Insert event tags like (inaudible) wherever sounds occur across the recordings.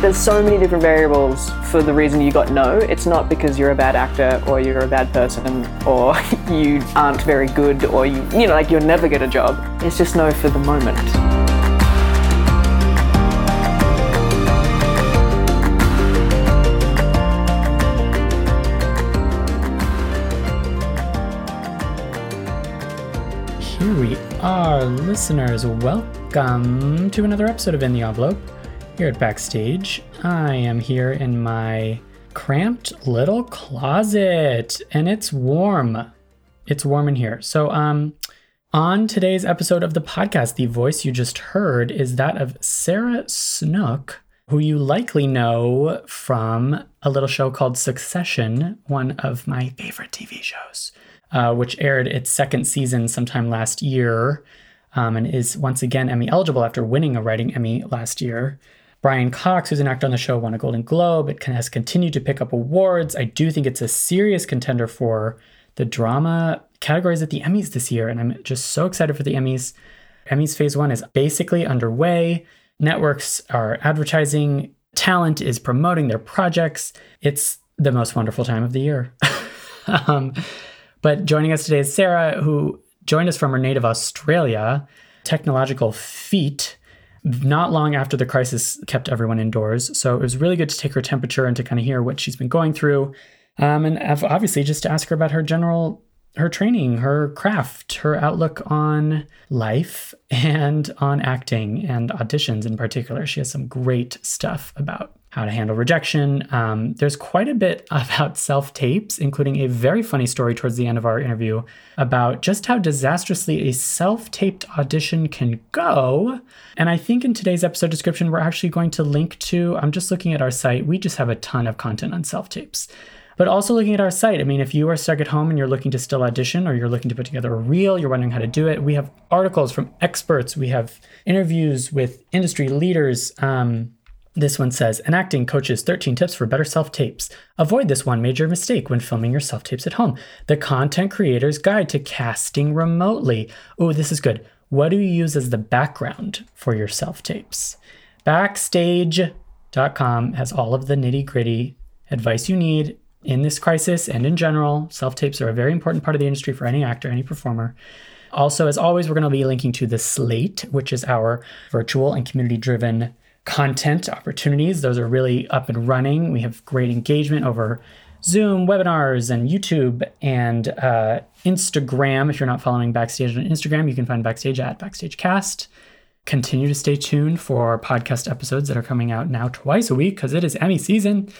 There's so many different variables for the reason you got no. It's not because you're a bad actor or you're a bad person or (laughs) you aren't very good or you, you know, like you'll never get a job. It's just no for the moment. Here we are, listeners. Welcome to another episode of In the Envelope here at Backstage. I am here in my cramped little closet and it's warm. It's warm in here. So, um, on today's episode of the podcast, the voice you just heard is that of Sarah Snook, who you likely know from a little show called Succession, one of my favorite TV shows, uh, which aired its second season sometime last year um, and is once again Emmy eligible after winning a writing Emmy last year. Brian Cox, who's an actor on the show, won a Golden Globe. It has continued to pick up awards. I do think it's a serious contender for the drama categories at the Emmys this year, and I'm just so excited for the Emmys. Emmys Phase 1 is basically underway. Networks are advertising, talent is promoting their projects. It's the most wonderful time of the year. (laughs) um, but joining us today is Sarah, who joined us from her native Australia, technological feat not long after the crisis kept everyone indoors. So it was really good to take her temperature and to kind of hear what she's been going through. Um, and obviously just to ask her about her general her training, her craft, her outlook on life (laughs) and on acting and auditions in particular. She has some great stuff about how to handle rejection. Um, there's quite a bit (laughs) about self tapes, including a very funny story towards the end of our interview about just how disastrously a self taped audition can go. And I think in today's episode description, we're actually going to link to, I'm just looking at our site, we just have a ton of content on self tapes. But also looking at our site, I mean, if you are stuck at home and you're looking to still audition or you're looking to put together a reel, you're wondering how to do it, we have articles from experts, we have interviews with industry leaders. Um, this one says, Enacting coaches 13 tips for better self tapes. Avoid this one major mistake when filming your self tapes at home. The content creator's guide to casting remotely. Oh, this is good. What do you use as the background for your self tapes? Backstage.com has all of the nitty gritty advice you need in this crisis and in general, self tapes are a very important part of the industry for any actor, any performer. Also, as always, we're going to be linking to the Slate, which is our virtual and community driven content opportunities. Those are really up and running. We have great engagement over Zoom, webinars, and YouTube and uh, Instagram. If you're not following Backstage on Instagram, you can find Backstage at BackstageCast. Continue to stay tuned for podcast episodes that are coming out now twice a week because it is Emmy season.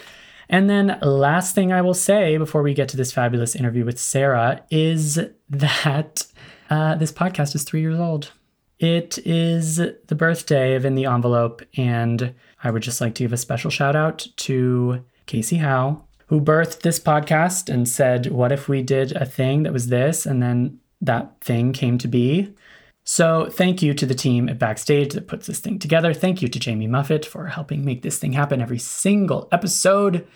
And then, last thing I will say before we get to this fabulous interview with Sarah is that uh, this podcast is three years old. It is the birthday of In the Envelope, and I would just like to give a special shout out to Casey Howe, who birthed this podcast and said, What if we did a thing that was this? And then that thing came to be. So, thank you to the team at Backstage that puts this thing together. Thank you to Jamie Muffett for helping make this thing happen every single episode.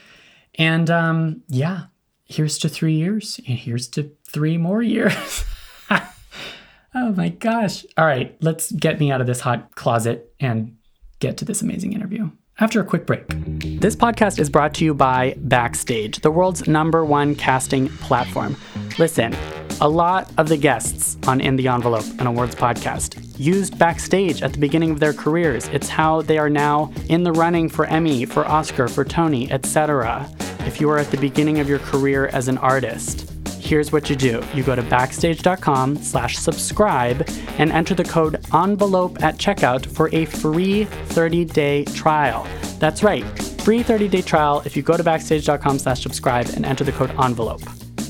And um, yeah, here's to three years, and here's to three more years. (laughs) oh my gosh. All right, let's get me out of this hot closet and get to this amazing interview after a quick break. This podcast is brought to you by Backstage, the world's number one casting platform. Listen, a lot of the guests on In the Envelope, an awards podcast, used Backstage at the beginning of their careers. It's how they are now in the running for Emmy, for Oscar, for Tony, etc. If you are at the beginning of your career as an artist, here's what you do. You go to backstage.com slash subscribe and enter the code envelope at checkout for a free 30-day trial. That's right, free 30-day trial if you go to backstage.com slash subscribe and enter the code envelope.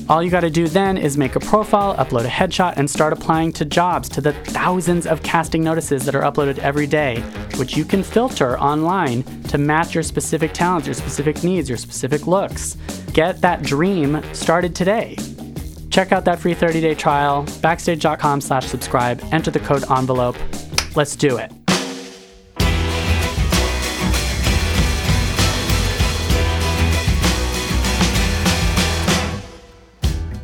All you got to do then is make a profile, upload a headshot, and start applying to jobs to the thousands of casting notices that are uploaded every day, which you can filter online to match your specific talents, your specific needs, your specific looks. Get that dream started today. Check out that free 30-day trial, backstage.com slash subscribe, enter the code envelope. Let's do it.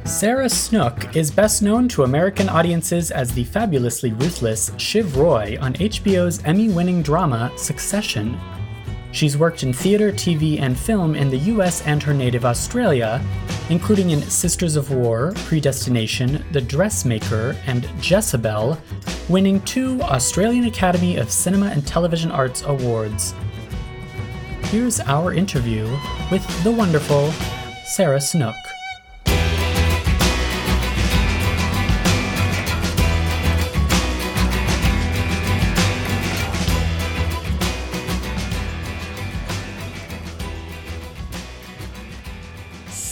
Sarah Snook is best known to American audiences as the fabulously ruthless Shiv Roy on HBO's Emmy winning drama Succession. She's worked in theater, TV, and film in the US and her native Australia, including in Sisters of War, Predestination, The Dressmaker, and Jessabelle, winning two Australian Academy of Cinema and Television Arts Awards. Here's our interview with the wonderful Sarah Snook.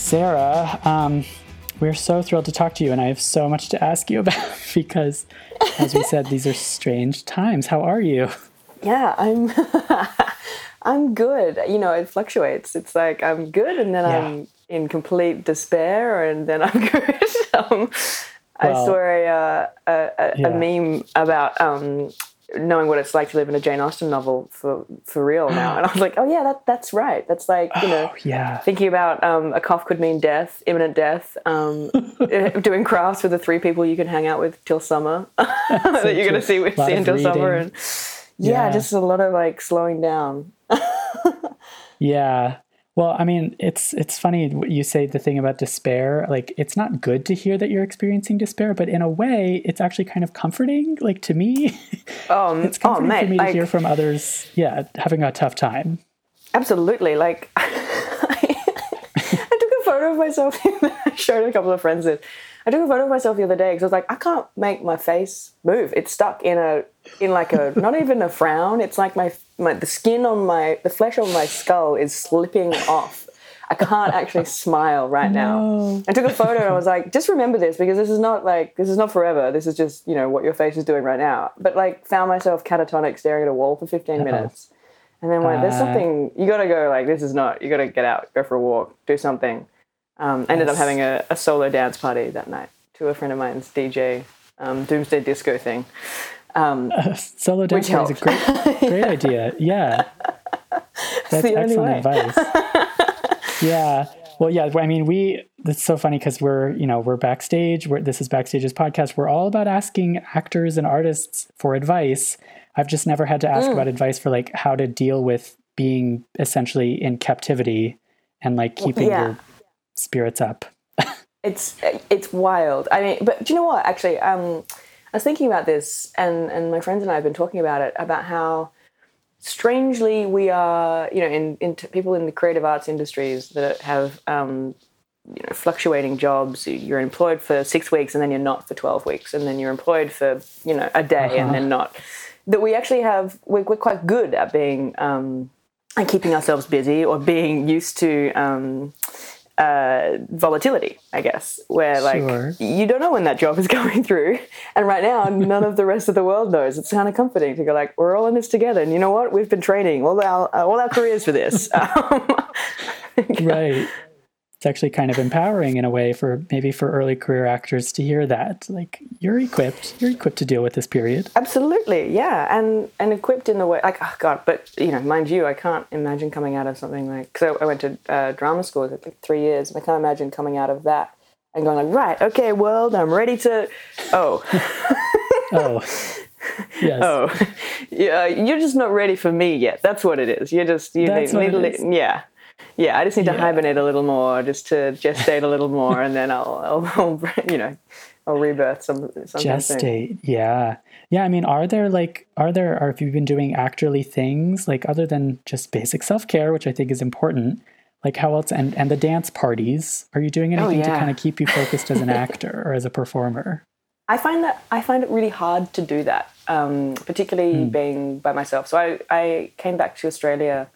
Sarah, um, we're so thrilled to talk to you, and I have so much to ask you (laughs) about because, as we said, these are strange times. How are you? Yeah, I'm. (laughs) I'm good. You know, it fluctuates. It's like I'm good, and then yeah. I'm in complete despair, and then I'm (laughs) good. um, well, I saw a, uh, a, a, yeah. a, meme about um, knowing what it's like to live in a Jane Austen novel for for real (gasps) now. And I was like, oh yeah, that that's right. That's like you know, oh, yeah. Thinking about um, a cough could mean death, imminent death. Um, (laughs) eh, doing crafts with the three people you can hang out with till summer (laughs) that you're going to see with see until reading. summer, and yeah, yeah, just a lot of like slowing down. (laughs) yeah, well, I mean, it's it's funny you say the thing about despair. Like, it's not good to hear that you're experiencing despair, but in a way, it's actually kind of comforting. Like to me, um, (laughs) it's comforting oh, mate, for me like, to hear from others. Yeah, having a tough time. Absolutely. Like, (laughs) I took a photo of myself. (laughs) I showed a couple of friends it. I took a photo of myself the other day because I was like, I can't make my face move. It's stuck in a in like a not even a frown. It's like my my the skin on my the flesh on my skull is slipping off. I can't actually smile right now. No. I took a photo and I was like, just remember this because this is not like this is not forever. This is just you know what your face is doing right now. But like found myself catatonic staring at a wall for 15 minutes, and then went, there's uh. something you got to go like this is not. You got to get out, go for a walk, do something. Um, ended up having a, a, solo dance party that night to a friend of mine's DJ um, Doomsday Disco thing. Um, uh, (laughs) solo dance is a great, great (laughs) idea. Yeah, that's excellent advice. (laughs) yeah. Well, yeah. I mean, we. It's so funny because we're, you know, we're backstage. We're, this is backstage's podcast. We're all about asking actors and artists for advice. I've just never had to ask mm. about advice for like how to deal with being essentially in captivity and like keeping yeah. your spirits up. it's it's wild. I mean, but do you know what? Actually, um, I was thinking about this, and and my friends and I have been talking about it about how strangely we are, you know, in, in people in the creative arts industries that have. Um, you know, fluctuating jobs. You're employed for six weeks, and then you're not for twelve weeks, and then you're employed for you know a day, uh-huh. and then not. That we actually have, we're, we're quite good at being um, and keeping ourselves busy, or being used to um, uh, volatility, I guess, where like sure. you don't know when that job is (laughs) going through, and right now none of the rest of the world knows. It's kind of comforting to go like we're all in this together, and you know what? We've been training all our all our careers for this. (laughs) (laughs) right it's actually kind of empowering in a way for maybe for early career actors to hear that like you're equipped you're equipped to deal with this period absolutely yeah and and equipped in the way like oh god but you know mind you i can't imagine coming out of something like so i went to uh, drama school for like three years and i can't imagine coming out of that and going like right okay world i'm ready to oh (laughs) oh yes. Oh, (laughs) yeah. You're just not ready for me yet. That's what it is. You're just you That's need, need yeah yeah, I just need to yeah. hibernate a little more, just to gestate a little more, and then I'll, I'll, I'll you know, I'll rebirth some. Gestate, soon. yeah, yeah. I mean, are there like, are there, are have you've been doing actorly things like other than just basic self care, which I think is important? like how else and and the dance parties are you doing anything to yeah. kind of keep you focused as an (laughs) actor or as a performer I find that I find it really hard to do that, um, particularly being by myself. So I, I came back to Australia.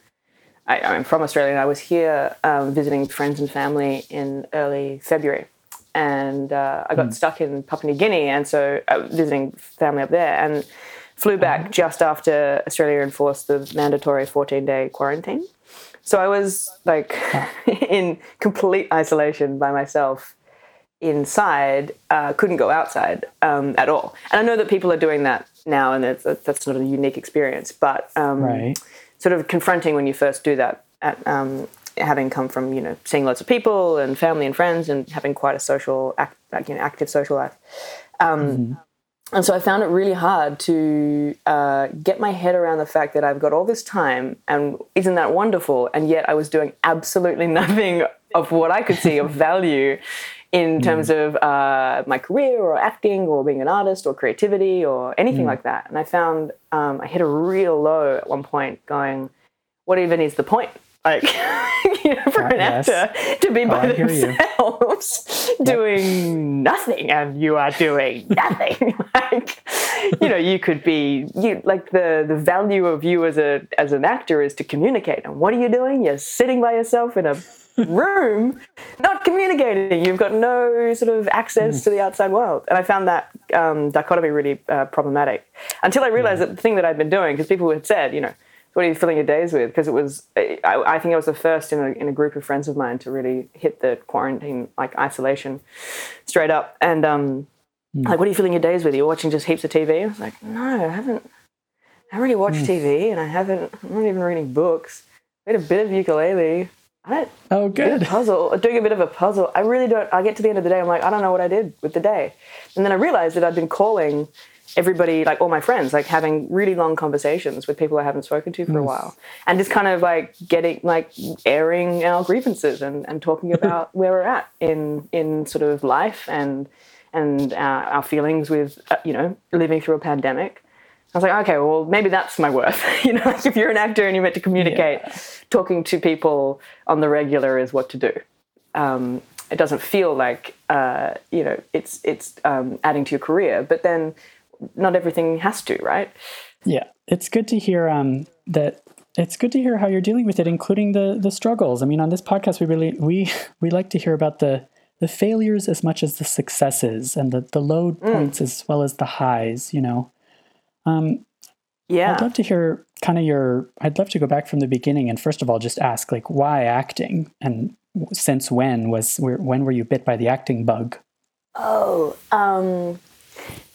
I, I'm from Australia, and I was here um, visiting friends and family in early February, and uh, I got stuck in Papua New Guinea, and so uh, visiting family up there, and flew back just after Australia enforced the mandatory 14 day quarantine. So I was like (laughs) in complete isolation by myself inside, uh, couldn't go outside um, at all. And I know that people are doing that now, and that's, that's not a unique experience, but um, right sort of confronting when you first do that, at, um, having come from you know seeing lots of people and family and friends and having quite a social, act, like, you know, active social life. Um, And so I found it really hard to uh, get my head around the fact that I've got all this time, and isn't that wonderful? And yet I was doing absolutely (laughs) nothing of what I could see of (laughs) value in terms of uh, my career or acting or being an artist or creativity or anything like that. And I found um, I hit a real low at one point, going, "What even is the point?" Like, (laughs) you know, for Uh, an yes. actor to be by you. themselves doing nothing, and you are doing (laughs) nothing. like, you know, you could be you like the the value of you as a as an actor is to communicate. And what are you doing? You're sitting by yourself in a room, not communicating. You've got no sort of access to the outside world. And I found that um, dichotomy really uh, problematic until I realized that the thing that I'd been doing, because people had said, you know, what are you filling your days with? Because it was, I, I think I was the first in a, in a group of friends of mine to really hit the quarantine, like isolation, straight up. And um, like, what are you filling your days with? You're watching just heaps of TV? I was like, no, I haven't. I haven't really watched TV, and I haven't. I'm not even reading books. I did a bit of ukulele. I oh good puzzle, doing a bit of a puzzle. I really don't. I get to the end of the day, I'm like, I don't know what I did with the day, and then I realized that I'd been calling everybody, like all my friends, like having really long conversations with people I haven't spoken to for a while, and just kind of like getting like airing our grievances and, and talking (laughs) about where we're at in in sort of life and and our, our feelings with uh, you know living through a pandemic. I was like, okay, well, maybe that's my worth. (laughs) you know, like if you're an actor and you're meant to communicate, talking to people on the regular is what to do. Um, it doesn't feel like uh, you know it's it's um, adding to your career, but then not everything has to, right? Yeah, it's good to hear um, that. It's good to hear how you're dealing with it, including the the struggles. I mean, on this podcast, we really we (laughs) we like to hear about the the failures as much as the successes, and the the low points as well as the highs. You know, um, Yeah. I'd love to hear kind of your. I'd love to go back from the beginning and first of all just ask like why acting and since when was when were you bit by the acting bug? Oh, um,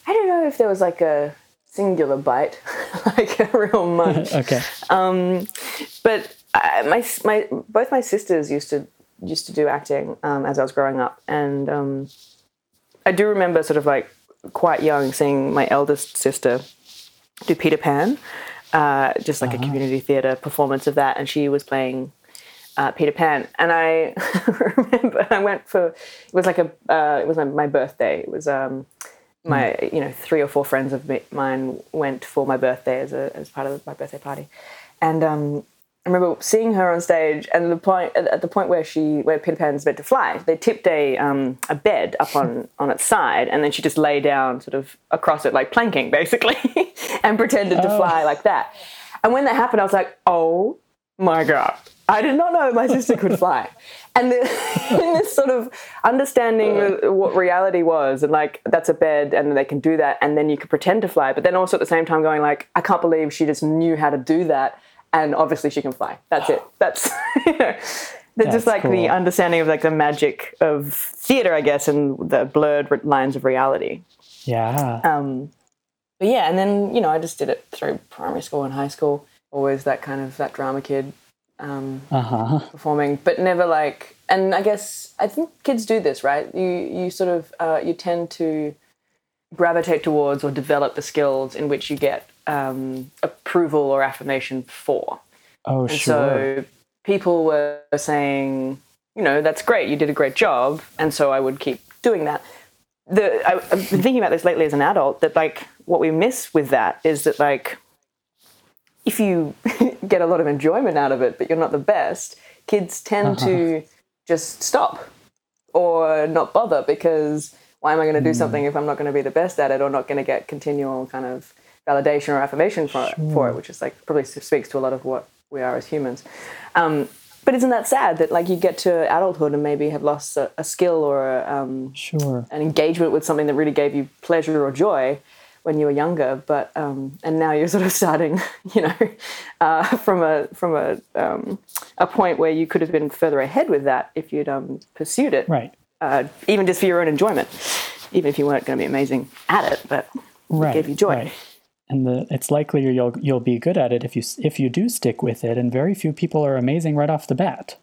I don't know if there was like a singular bite, (laughs) like a real (laughs) munch. Okay, um, but I, my my both my sisters used to used to do acting um, as I was growing up, and um, I do remember sort of like quite young seeing my eldest sister do Peter Pan, uh, just like a community theatre performance of that, and she was playing uh, Peter Pan, and I (laughs) remember I went for it was like a uh, it was my, my birthday. It was um, my you know three or four friends of mine went for my birthday as a as part of my birthday party, and um, I remember seeing her on stage, and the point at the point where she where Peter Pan's meant to fly, they tipped a um, a bed up on (laughs) on its side, and then she just lay down sort of across it like planking basically, (laughs) and pretended to Oh. fly like that. And when that happened, I was like, oh my god. I did not know my sister could fly. And the, (laughs) in this sort of understanding of what reality was, and like, that's a bed, and they can do that, and then you can pretend to fly. But then also at the same time, going, like, I can't believe she just knew how to do that, and obviously she can fly. That's it. That's, (laughs) you know, that's just like the understanding of like the magic of theater, I guess, and the blurred lines of reality. yeah, Um, but yeah, and then you know, I just did it through primary school and high school. Always that kind of that drama kid um, uh huh, performing, but never like. And I guess I think kids do this, right? You you sort of uh, you tend to gravitate towards or develop the skills in which you get um, approval or affirmation for. oh And sure, so people were saying, you know, that's great, you did a great job, and so I would keep doing that. The I, I've been thinking about this lately as an adult that like what we miss with that is that like if you (laughs) get a lot of enjoyment out of it, but you're not the best, kids tend to just stop or not bother because why am I going to do something if I'm not going to be the best at it or not going to get continual kind of validation or affirmation for, it, for it, which is like probably speaks to a lot of what we are as humans. Um, but isn't that sad that like you get to adulthood and maybe have lost a, a skill or a, um, Sure. an engagement with something that really gave you pleasure or joy when you were younger, but um, and now you're (laughs) sort of starting, you know, (laughs) uh, from a from a um, a point where you could have been further ahead with that if you'd um, pursued it, Right. uh, even just for your own enjoyment, even if you weren't going to be amazing at it, but Right. gave you joy. Right. And the it's likelier you'll you'll be good at it if you if you do stick with it. And very few people are amazing right off the bat.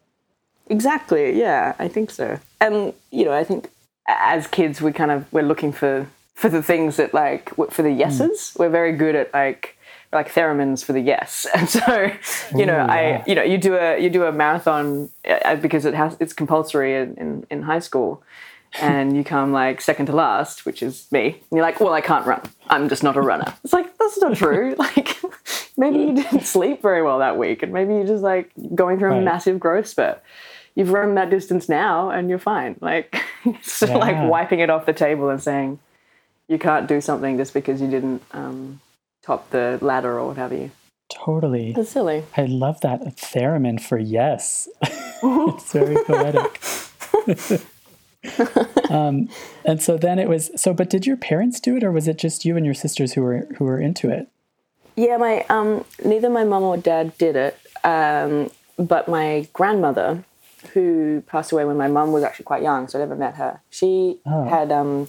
Exactly. Yeah, I think so. And you know, I think as kids, we kind of we're looking for for the things that like for the yeses. We're very good at like like theremins for the yes. (laughs) And so, you know, Ooh, I you know you do a you do a marathon uh, because it has it's compulsory in in, in high school. And you come like second to last, which is me. And you're like, well, I can't run. I'm just not a runner. It's like, that's not true. (laughs) Like, maybe you didn't sleep very well that week, and maybe you're just like going through a Right. massive growth spurt you've run that distance now and you're fine. Like, (laughs) sort of like wiping it off the table and saying you can't do something just because you didn't um, top the ladder or what have you. Totally. It's silly. I love that theremin for yes. (laughs) it's very poetic. Um, and so then it was so. But did your parents do it, or was it just you and your sisters who were who were into it? Yeah, my um, neither my mum or dad did it, um, but my grandmother, who passed away when my mum was actually quite young, so I never met her. She Oh. had um,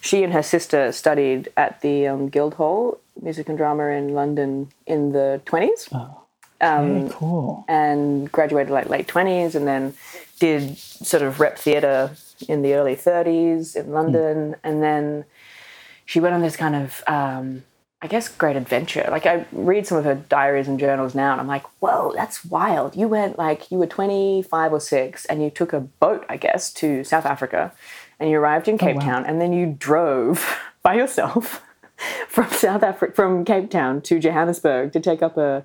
she and her sister studied at the um, Guildhall Music and Drama in London in the twenties. Very cool. and graduated like late 20s and then did sort of rep theatre in the early 30s in London and then she went on this kind of um, I guess great adventure. Like I read some of her diaries and journals now and I'm like, whoa, that's wild. You went like you were 25 or 6 and you took a boat, I guess, to South Africa and you arrived in Cape wow. Town and then you drove (laughs) by yourself (laughs) from South Africa from Cape Town to Johannesburg to take up a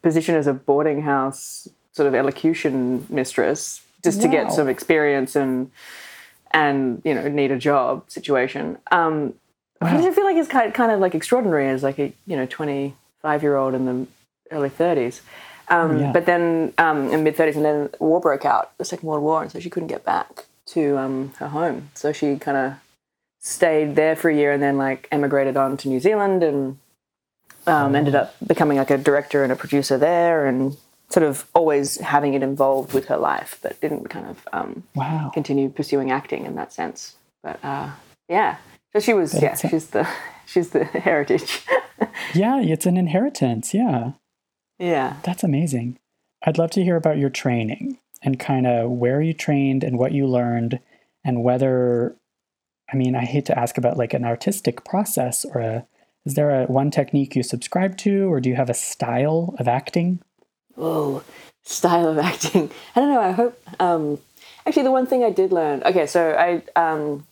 position as a boarding house sort of elocution mistress just to get some experience and and you know need a job situation um Wow. which i feel like is kind kind of like extraordinary as like a you know 25 year old in the early 30s um, yeah. but then um, in mid 30s and then war broke out the second world war and so she couldn't get back to um, her home so she kind of stayed there for a year and then like emigrated on to new zealand and um, ended up becoming like a director and a producer there and sort of always having it involved with her life but didn't kind of um, Wow. continue pursuing acting in that sense but uh, yeah so she was yeah a- she's the (laughs) she's the heritage (laughs) Yeah, it's an inheritance. Yeah, yeah that's amazing. I'd love to hear about your training and kind of where you trained and what you learned and whether I mean, I hate to ask about like an artistic process or a is there a one technique you subscribe to or do you have a style of acting? Whoa, style of (laughs) acting. I don't know. I hope. Um, actually, the one thing I did learn. Okay, so I um,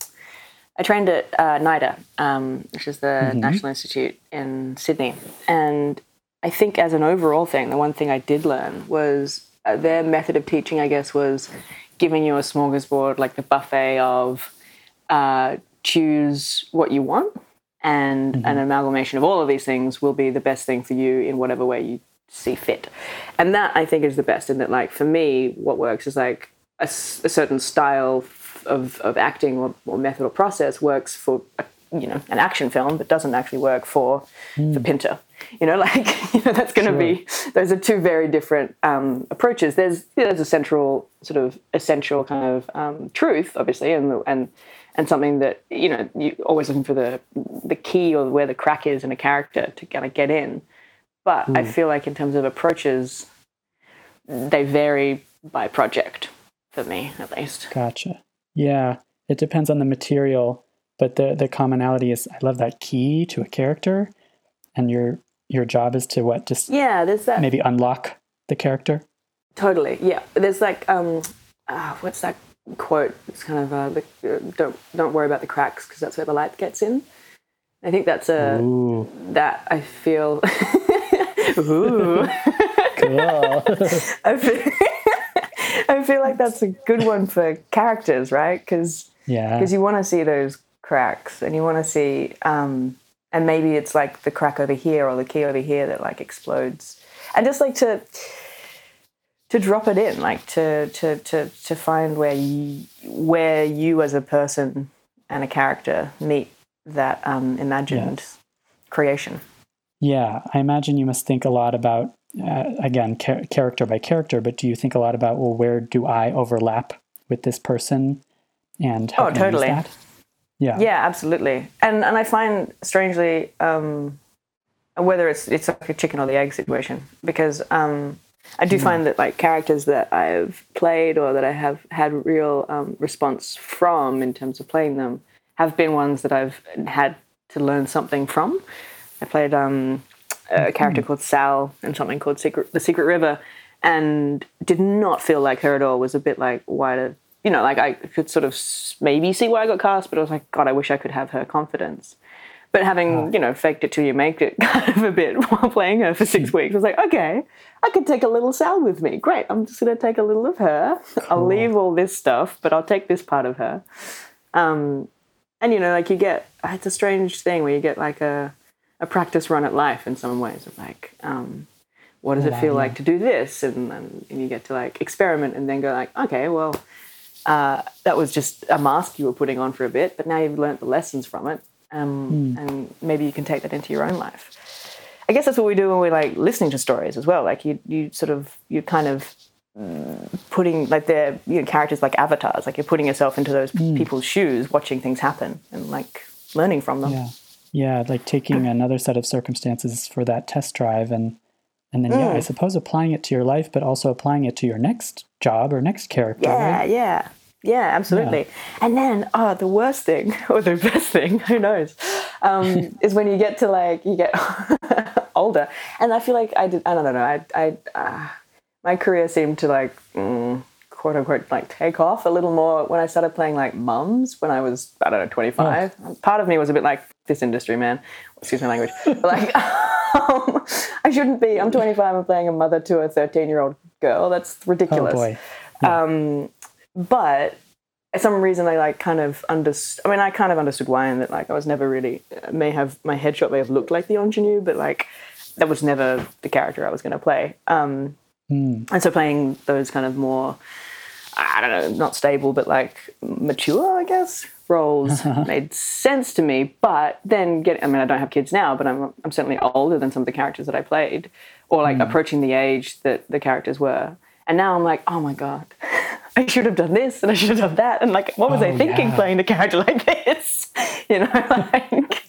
I trained at uh, NIDA, um, which is the National Institute in Sydney, and I think as an overall thing, the one thing I did learn was uh, their method of teaching. I guess was giving you a smorgasbord, like the buffet of uh, choose what you want, and an amalgamation of all of these things will be the best thing for you in whatever way you see fit. And that I think is the best. In that, like for me, what works is like a certain style of, of acting or, or method or process works for a, you know an action film, but doesn't actually work for for Pinter. You know, (laughs) like you know, that's going to be those are two very different um, approaches. There's there's a central sort of essential kind of um, truth, obviously, and the- and and something that you know you're always looking for the the key or where the crack is in a character to kind of get in. But I feel like in terms of approaches, they vary by project for me, at least. Gotcha. Yeah, it depends on the material, but the the commonality is I love that key to a character, and your your job is to what just Yeah, there's that. maybe unlock the character. Totally. Yeah. There's like um, uh, what's that quote? It's kind of uh, the, uh, don't don't worry about the cracks because that's where the light gets in. I think that's a Ooh, that I feel. (laughs) Ooh. cool. (laughs) I feel, I feel like that's a good one for characters, right? Because Yeah. because you want to see those cracks and you want to see um and maybe it's like the crack over here or the key over here that like explodes and just like to to drop it in like to to to to find where you where you as a person and a character meet that um imagined Yes. creation Yeah, I imagine you must think a lot about, uh, again, char- character by character, but do you think a lot about, well, where do I overlap with this person? And how Oh, can I use totally. that? Yeah. Yeah, absolutely. And and I find strangely um, whether it's it's like a chicken or the egg situation because um, I do find that like characters that I've played or that I have had real um, response from in terms of playing them have been ones that I've had to learn something from. I played um, a character called Sal in something called Secret, the Secret River, and did not feel like her at all. Was a bit like why did you know like I could sort of maybe see why I got cast, but I was like God, I wish I could have her confidence. But having you know faked it till you make it (laughs) kind of a bit while playing her for six weeks, I was like, okay, I could take a little Sal with me. Great, I'm just gonna take a little of her. I'll leave all this stuff, but I'll take this part of her. Um, and you know, like you get it's a strange thing where you get like a a practice run at life in some ways of like um, what does it feel like to do this? And, then and you get to like experiment and then go like okay well uh, that was just a mask you were putting on for a bit but now you've learnt the lessons from it um, and maybe you can take that into your own life. I guess that's what we do when we're like listening to stories as well. Like you you sort of you're kind of mm, putting like they're you know characters like avatars like you're putting yourself into those people's shoes watching things happen and like learning from them. Yeah. Yeah, like taking another set of circumstances for that test drive and and then yeah, Mm. I suppose applying it to your life, but also applying it to your next job or next character. Yeah, right? yeah, yeah, absolutely. And then, oh, the worst thing (laughs) or the best thing, (laughs) who knows, um, (laughs) is when you get to like you get older. And I feel like I did. I don't know. I, I, uh, my career seemed to like. Mm, quote unquote like take off a little more when I started playing like mums when I was I don't know 25 part of me was a bit like this industry man excuse my language but like (laughs) um, I shouldn't be I'm 25 I'm playing a mother to a 13 year old girl that's Oh ridiculous boy. um, but for some reason I like kind of understood. I mean, I kind of understood why, and that like I was never really may have my headshot may have looked like the ingenue, but like that was never the character I was going to play. Um, Hmm. and so playing those kind of more, I don't know, not stable, but like mature, I guess roles (laughs) made sense to me. But then get, I mean, I don't have kids now, but I'm I'm certainly older than some of the characters that I played, or like mm. approaching the age that the characters were. And now I'm like, oh my god, (laughs) I should have done this and I should have done that. And like, what was oh, I Oh, thinking yeah. playing a character like this? (laughs) You know, like,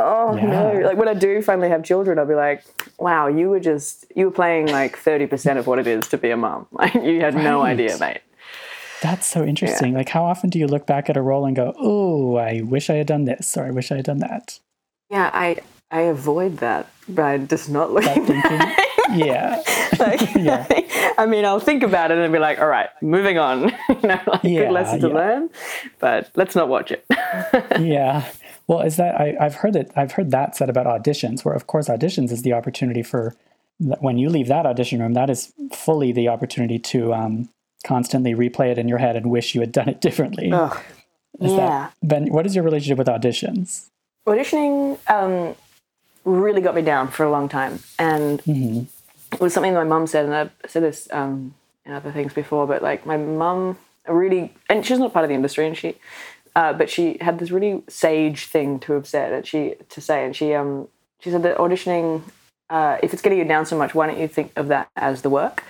oh no. Like when I do finally have children, I'll be like, wow, you were just you were playing like thirty percent of what it is to be a mom. (laughs) Like you had no idea, mate. That's so interesting. Like how often do you look back at a role and go, "Oh, I wish I had done this," or "I wish I had done that." Yeah, I I avoid that by just not looking. Thinking, yeah, (laughs) like, (laughs) Yeah. I mean, I'll think about it and be like, all right, moving on. you know, like Yeah, good lesson to yeah. learn, but let's not watch it. yeah. Well, is that I, I've heard it? I've heard that said about auditions, where of course auditions is the opportunity for when you leave that audition room, that is fully the opportunity to um, constantly replay it in your head and wish you had done it differently. Ugh. Is yeah. that, ben, what is your relationship with auditions? Auditioning um, really got me down for a long time, and it was something my mum said, and I've said this um, in other things before, but like my mum really, and she's not part of the industry, and she, uh, but she had this really sage thing to have said, and she to say, and she um she said that auditioning, uh, if it's getting you down so much, why don't you think of that as the work?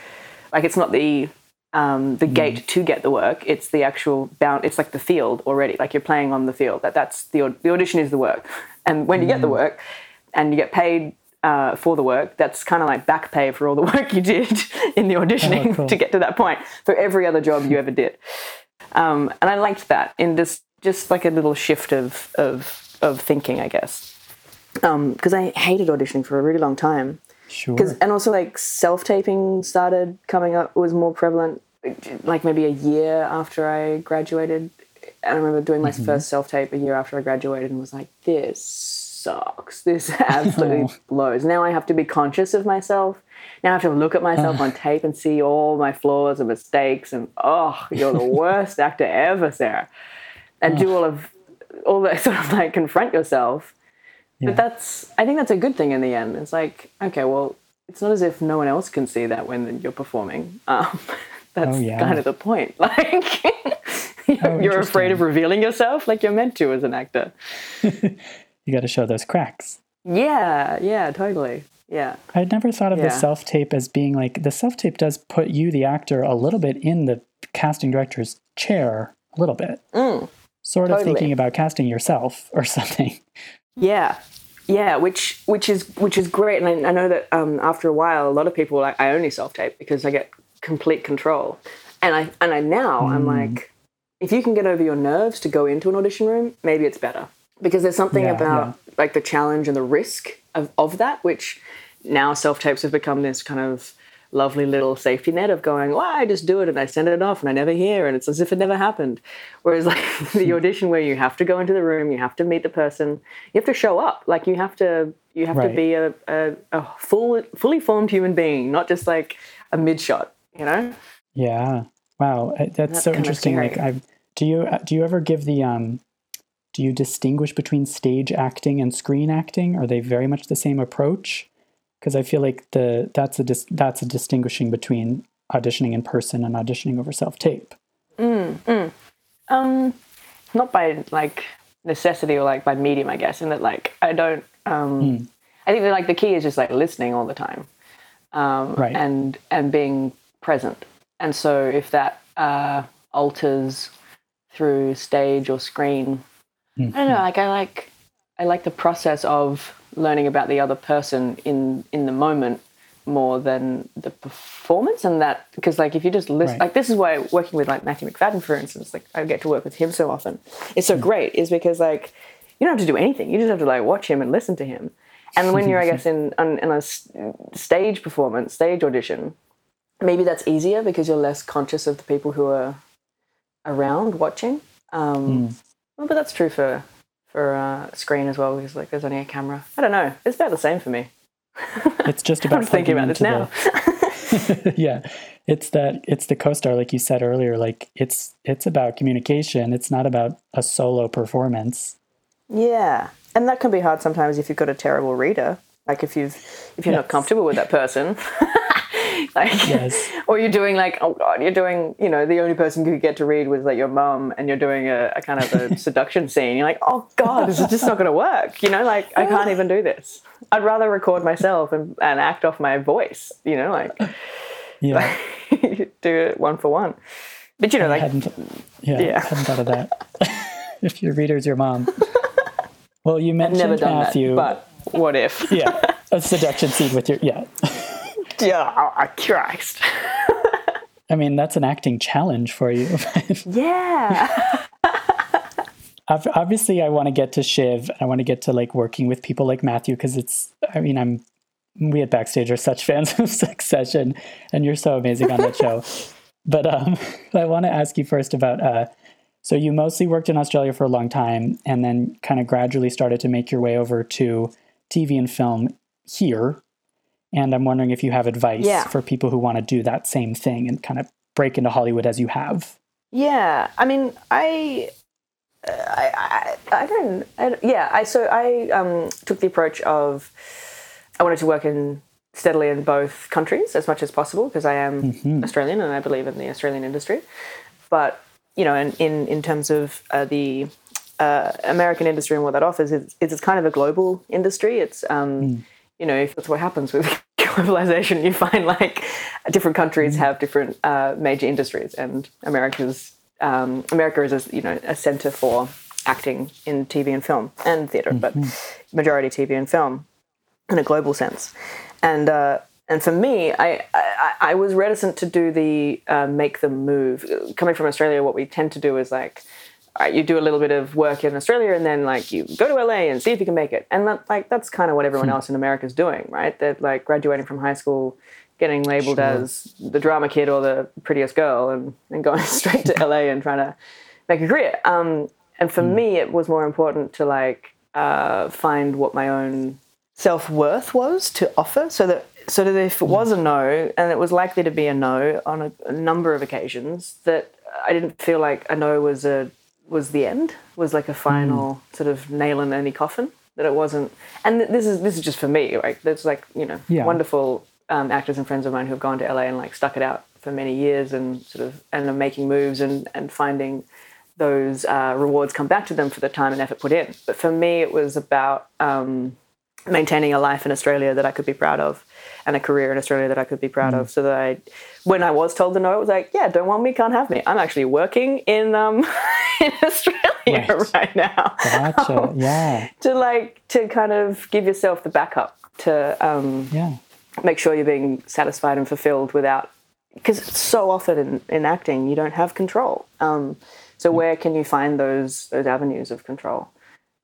Like it's not the um, the gate to get the work. It's the actual bound. It's like the field already. Like you're playing on the field. That that's the the audition is the work. And when you get the work, and you get paid uh, for the work, that's kind of like back pay for all the (laughs) work you did in the auditioning Oh, (laughs) cool. to get to that point for every other job you ever did. Um, and I liked that in this just like a little shift of of of thinking, I guess. Um, because I hated auditioning for a really long time Sure. because and also like self taping started coming up was more prevalent like maybe a year after I graduated. And I remember doing my mm-hmm. first self tape a year after I graduated and was like, this sucks. This (laughs) absolutely oh. blows. Now I have to be conscious of myself. Now I have to look at myself on (laughs) tape and see all my flaws and mistakes and oh, you're the worst actor ever, Sarah. And do all of all that (laughs) sort of like confront yourself. Yeah. But that's I think that's a good thing in the end. It's like, okay, well, it's not as if no one else can see that when you're performing. Um, (laughs) that's Oh, yeah. kind of the point. (laughs) Like Oh, you're afraid of revealing yourself like you're meant to as an actor. You got to show those cracks. Yeah, yeah, totally. Yeah. I'd never thought of the self tape as being like the self tape does put you, the actor, a little bit in the casting director's chair, a little bit. Mm. Sort of thinking about casting yourself or (laughs) something. Yeah, yeah, which which is which is great, and I, I know that um, after a while, a lot of people like I only self tape because I get complete control, and I and I now I'm Mm. like, if you can get over your nerves to go into an audition room, maybe it's better. Because there's something Yeah, about like the challenge and the risk of, of that, which now self tapes have become this kind of lovely little safety net of going, well, I just do it and I send it off and I never hear, and it's as if it never happened. Whereas like (laughs) the audition where you have to go into the room, you have to meet the person, you have to show up, like you have to you have to be a, a, a full fully formed human being, not just like a mid shot, you know? Yeah. Wow. Uh, That's, That's so interesting. Like, I do you uh, do you ever give the um, do you distinguish between stage acting and screen acting? Are they very much the same approach? Because I feel like the that's a dis, that's a distinguishing between auditioning in person and auditioning over self tape. Um, not by like necessity or like by medium, I guess. In that like I don't. Um, I think that like the key is just like listening all the time, um, Right. and and being present. And so if that uh, alters through stage or screen, I don't know. Like I like I like the process of learning about the other person in in the moment more than the performance and that because like if you just listen Right. like this is why working with like Matthew Macfadyen for instance like I get to work with him so often it's so great is because like you don't have to do anything you just have to like watch him and listen to him. And when you're I (laughs) guess in on, in a stage performance stage audition maybe that's easier because you're less conscious of the people who are around watching. Um, well, but that's true for for uh, screen as well because like there's only a camera I don't know it's about the same for me (laughs) It's just about I'm thinking about this now. the- (laughs) yeah, it's that it's the co-star, like you said earlier. Like it's it's about communication. It's not about a solo performance. yeah, and that can be hard sometimes if you've got a terrible reader. Like if you've if you're not comfortable with that person, (laughs) like Yes. (laughs) or you're doing like oh god, you're doing you know the only person who could get to read was like your mum, and you're doing a, a kind of a (laughs) seduction scene. You're like oh god, this is just not going to work. You know, like I can't even do this. I'd rather record myself and, and act off my voice. You know, like uh, Yeah, (laughs) do it one for one. But you know, I like hadn't. Yeah, Yeah. I hadn't thought of that. if your reader's your mom. Well, you mentioned never done Matthew. that. But what if? yeah, a seduction scene with your yeah. Yeah, oh, Christ. (laughs) I mean, that's an acting challenge for you. (laughs) Yeah. (laughs) Obviously, I want to get to Shiv. I want to get to like working with people like Matthew because it's. I mean, I'm. We at Backstage are such fans of Succession, and you're so amazing on that show. But um, I want to ask you first about. Uh, so you mostly worked in Australia for a long time, and then kind of gradually started to make your way over to TV and film here. And I'm wondering if you have advice Yeah. for people who want to do that same thing and kind of break into Hollywood as you have. Yeah. I mean, I. I, I, I don't, I yeah, I, so I um, took the approach of I wanted to work in steadily in both countries as much as possible because I am Australian and I believe in the Australian industry. But, you know, in, in, in terms of uh, the uh, American industry and what that offers, it's, it's kind of a global industry. It's, um, you know, if that's what happens with (laughs) globalization, you find like different countries have different uh, major industries, and America's um, America is a, you know a center for acting in TV and film and theater, but majority TV and film in a global sense. And uh, and for me, I, I I was reticent to do the uh, make them move. Coming from Australia, what we tend to do is like. Right, you do a little bit of work in Australia, and then like you go to LA and see if you can make it, and that, like that's kind of what everyone else in America is doing, right? They're like graduating from high school, getting labeled as the drama kid or the prettiest girl, and, and going (laughs) straight to LA and trying to make a career. Um, and for me, it was more important to like uh, find what my own self worth was to offer, so that so that if it was a no, and it was likely to be a no on a, a number of occasions, that I didn't feel like a no was a was the end, was like a final sort of nail in any coffin. That it wasn't, and this is this is just for me. Like there's like you know Yeah. wonderful um, actors and friends of mine who have gone to LA and like stuck it out for many years and sort of and are making moves and and finding those uh, rewards come back to them for the time and effort put in. But for me, it was about um, maintaining a life in Australia that I could be proud of and a career in Australia that I could be proud of. So that I, when I was told the no, it was like, yeah, don't want me, can't have me. I'm actually working in um, (laughs) in Australia Right. (laughs) right, now Gotcha. (laughs) yeah. to like to kind of give yourself the backup to um, Yeah. make sure you're being satisfied and fulfilled without because so often in, in acting you don't have control um, so where can you find those those avenues of control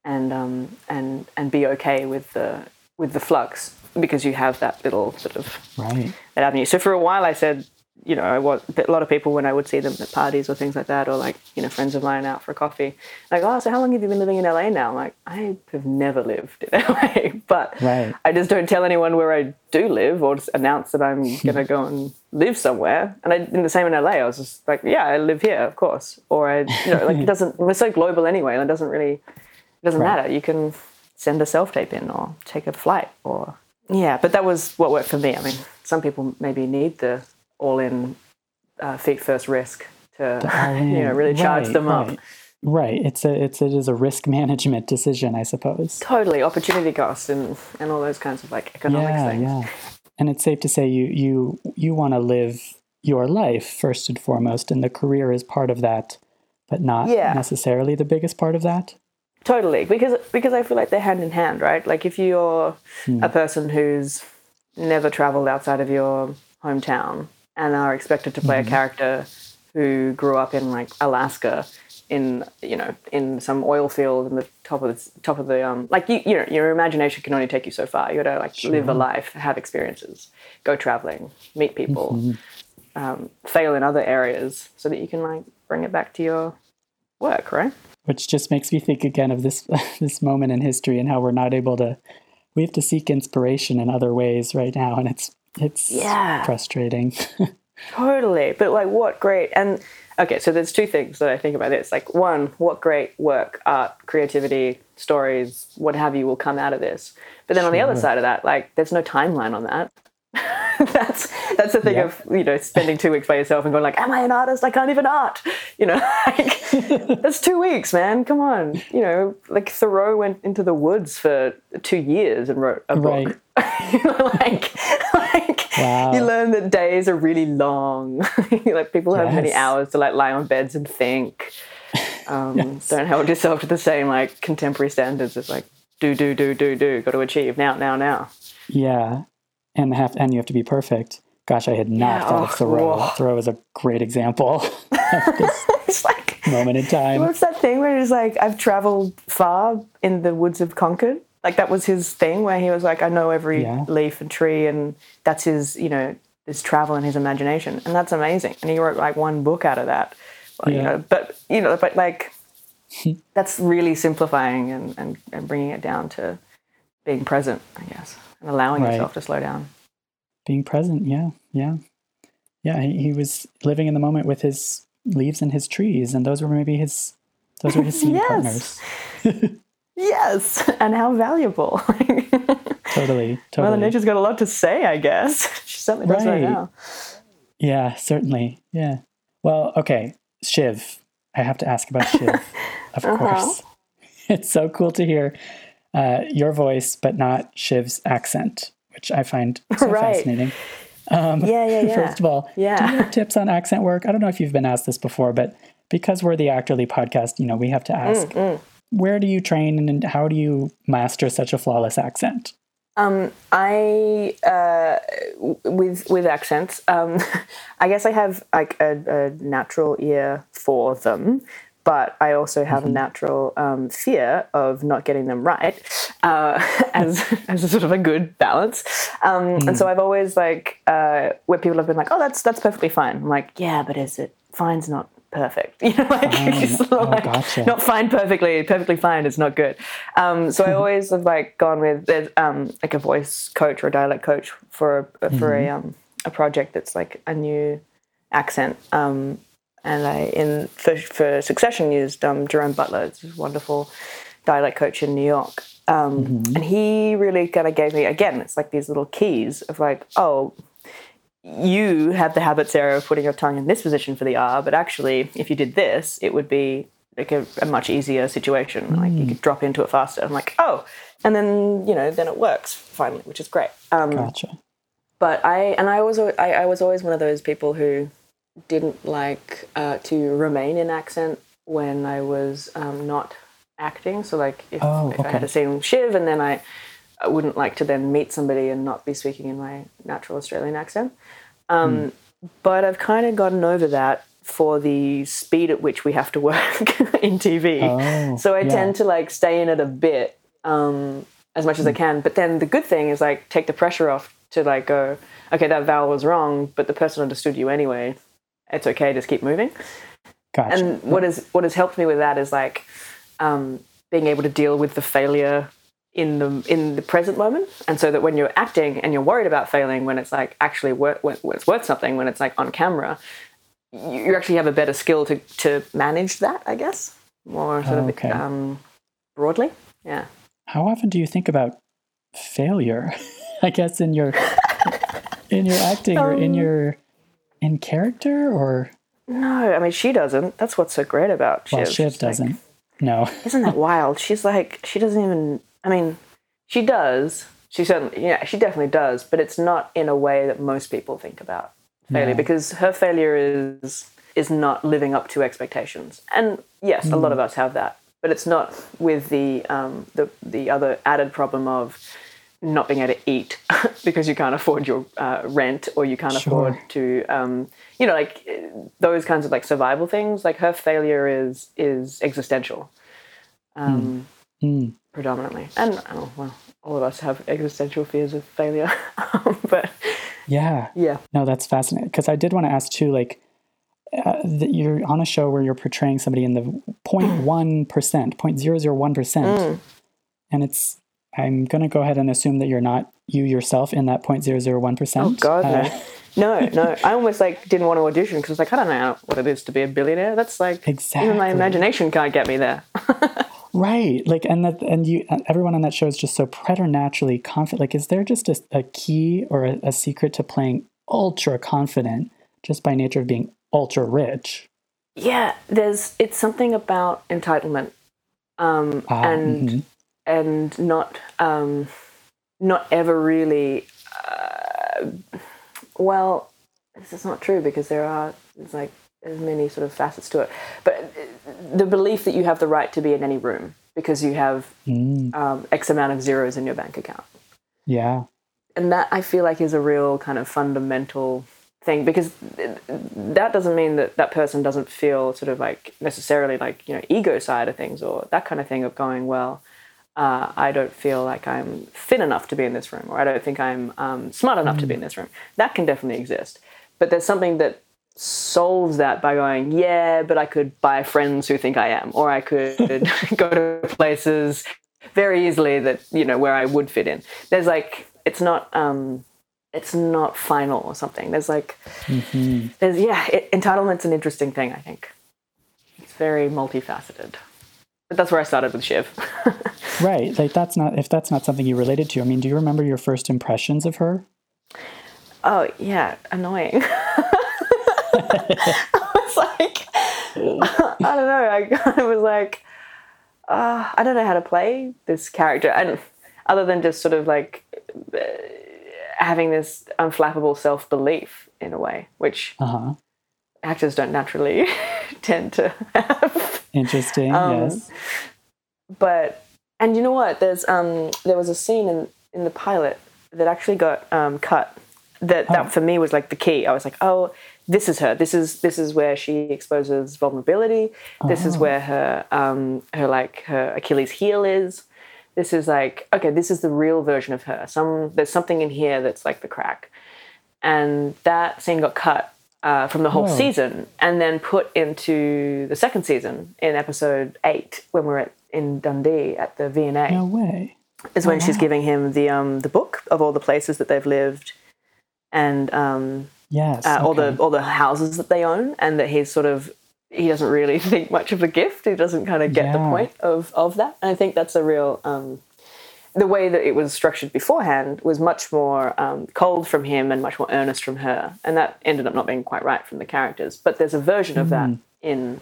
and um, and and be okay with the with the flux because you have that little sort of Right. that avenue so for a while i said you know, I was a lot of people when I would see them at parties or things like that, or like you know, friends of mine out for coffee, like, oh, so how long have you been living in LA now? I'm like, I have never lived in (laughs) LA, but Right. I just don't tell anyone where I do live or just announce that I'm (laughs) gonna go and live somewhere. And I, in the same in LA, I was just like, yeah, I live here, of course. Or I, you know, like it (laughs) doesn't. We're so global anyway, and it doesn't really, it doesn't Right. matter. You can send a self tape in or take a flight or yeah. But that was what worked for me. I mean, some people maybe need the all in uh, feet first risk to (laughs) you know really charge Right, them up. Right. Right. It's a it's it is a risk management decision, I suppose. Totally, opportunity cost and and all those kinds of like economics yeah, things. yeah. And it's safe to say you you you want to live your life first and foremost, and the career is part of that, but not Yeah. necessarily the biggest part of that. Totally, because because I feel like they're hand in hand, right? Like if you're a person who's never traveled outside of your hometown and are expected to play a character who grew up in like Alaska in you know in some oil field in the top of the top of the um like you you know your imagination can only take you so far. You got to like live a life, have experiences, go traveling, meet people, um, fail in other areas so that you can like bring it back to your work, right? Which just makes me think again of this (laughs) this moment in history and how we're not able to we have to seek inspiration in other ways right now, and it's it's Yeah. frustrating. (laughs) Totally. But like what great and okay, so there's two things that I think about this. Like one, what great work, art, creativity, stories, what have you will come out of this. But then on the other side of that, like there's no timeline on that. (laughs) that's that's the thing Yeah. of you know spending two weeks by yourself and going like, am I an artist? I can't even art. You know, (laughs) like (laughs) that's two weeks, man. Come on. You know, like Thoreau went into the woods for two years and wrote a Right. book. you know, like, like Wow. you learn that days are really long. like people have many hours to like lie on beds and think. Um, Yes. Don't hold yourself to the same like contemporary standards of like do do do do do. Got to achieve now now now. yeah, and have and you have to be perfect. Gosh, I had not Yeah, thought oh, of Thoreau. whoa. Thoreau is a great example (laughs) (laughs) It's like moment in time. what's that thing where he's like I've traveled far in the woods of Concord. Like that was his thing where he was like I know every Yeah. leaf and tree and that's his you know his travel and his imagination and that's amazing. And he wrote like one book out of that. Well, you know, but you know, but like (laughs) that's really simplifying and, and, and bringing it down to being present, I guess, and allowing Right. yourself to slow down. being present yeah yeah yeah he, he was living in the moment with his leaves and his trees and those were maybe his those were his (laughs) scene partners (laughs) Yes, and how valuable. (laughs) totally Mother totally Nature's got a lot to say, I guess. She certainly does right Right. now. yeah certainly yeah well okay shiv i have to ask about shiv of Uh-huh. course it's so cool to hear uh, your voice but not shiv's accent which i find (laughs) so Right. fascinating (laughs) um, Yeah, yeah, (laughs) yeah. First of all, do Yeah. you have tips on accent work? I don't know if you've been asked this before, but because we're the Actorly podcast, you know, we have to ask Mm, where do you train and how do you master such a flawless accent? Um, I uh, with with accents. Um, I guess I have like a, a natural ear for them, but I also have a natural um, fear of not getting them right, uh, (laughs) as as a sort of a good balance. Um, And so I've always like uh, where people have been like, "Oh, that's that's perfectly fine." I'm like, "Yeah, but is it fine's not perfect. (laughs) You know, like, not, Oh, like- gotcha. not fine perfectly. Perfectly fine is not good. Um, so I always have like gone with um, like a voice coach or a dialect coach for a, for a um, a project that's like a new accent. Um, and I in for, for Succession used um, Jerome Butler. It's a wonderful dialect coach in New York. Um, And he really kind of gave me again. It's like these little keys of like, oh, you have the habit, Sarah, of putting your tongue in this position for the R, but actually, if you did this, it would be like a, a much easier situation. Like you could drop into it faster. I'm like, oh, and then you know, then it works finally, which is great. Um, Gotcha. but I and I was I, I was always one of those people who didn't like uh, to remain in accent when I was um, not acting. So like if, Oh, if I had a scene with Shiv, and then I, I wouldn't like to then meet somebody and not be speaking in my natural Australian accent. Um, But I've kind of gotten over that for the speed at which we have to work (laughs) in TV. Oh, so I yeah. tend to like stay in it a bit um, as much as I can. But then the good thing is like take the pressure off to like go, okay, that vowel was wrong, but the person understood you anyway. It's okay, just keep moving. Gotcha. And what is what has helped me with that is like um, being able to deal with the failure in the in the present moment, and so that when you're acting and you're worried about failing, when it's like actually worth when it's worth something, when it's like on camera, you, actually have a better skill to to manage that, I guess, more sort Oh, of um, broadly. Yeah. How often do you think about failure? (laughs) I guess in your (laughs) in your acting or in Um, your in character or No, I mean she doesn't. That's what's so great about Shiv. well, Shiv doesn't. No. (laughs) Isn't that wild? She's like, she doesn't even, I mean, she does. She certainly, yeah, she definitely does, but it's not in a way that most people think about failure No. because her failure is is not living up to expectations. And yes, a lot of us have that, but it's not with the um, the the other added problem of not being able to eat (laughs) because you can't afford your uh, rent or you can't Sure. afford to um, you know like those kinds of like survival things like her failure is is existential um, Mm. predominantly and oh, well all of us have existential fears of failure (laughs) but Yeah. yeah No, that's fascinating. Because I did want to ask too, like, uh, that you're on a show where you're portraying somebody in the (clears throat) 0.1 percent, 0.001 percent, Mm. and it's. I'm gonna go ahead and assume that you're not you yourself in that 0.001 percent. oh god no no no i almost like didn't want to audition because i was like i don't know what it is to be a billionaire that's like Exactly. even my imagination can't get me there (laughs) Right. Like, and that, and you, everyone on that show is just so preternaturally confident. Like, is there just a, a key or a, a secret to playing ultra confident just by nature of being ultra rich? yeah there's it's something about entitlement um Ah, and mhm. And not um not ever really uh, well this is not true because there are like there's many sort of facets to it. But uh, the belief that you have the right to be in any room because you have Mm, um, x amount of zeros in your bank account. Yeah. and that I feel like is a real kind of fundamental thing because that doesn't mean that that person doesn't feel sort of like necessarily like you know ego side of things or that kind of thing of going well uh, I don't feel like I'm fit enough to be in this room or I don't think I'm um, smart enough to be in this room that can definitely exist but there's something that solves that by going yeah but I could buy friends who think I am or I could (laughs) (laughs) go to places very easily that you know where I would fit in. There's like it's not um it's not final or something. There's like hmm there's yeah, it, entitlement's an interesting thing. I think it's very multifaceted. That's where I started with Shiv. (laughs) Right. Like, that's not, if that's not something you related to, I mean, do you remember your first impressions of her? oh yeah, annoying. (laughs) I was like, (laughs) I don't know. I was like, uh, I don't know how to play this character, and other than just sort of like uh, having this unflappable self belief in a way, which Uh huh. actors don't naturally tend to have. Interesting. Um, yes. But and you know what? There's um there was a scene in in the pilot that actually got um cut. That Oh. that for me was like the key. I was like, oh, this is her. This is this is where she exposes vulnerability. This is Oh. where her um her like her Achilles heel is. This is like okay, this is the real version of her. Some there's something in here that's like the crack, and that scene got cut. Uh, from the whole Whoa. season, and then put into the second season in episode eight when we're at, in Dundee at the V&A No way. is when Oh, she's giving him the um the book of all the places that they've lived and um Yes. uh, all the all the houses that they own and that he's sort of he doesn't really (laughs) think much of the gift he doesn't kind of get the point of of that and i think that's a real um the way that it was structured beforehand was much more um, cold from him and much more earnest from her and that ended up not being quite right from the characters but there's a version of that in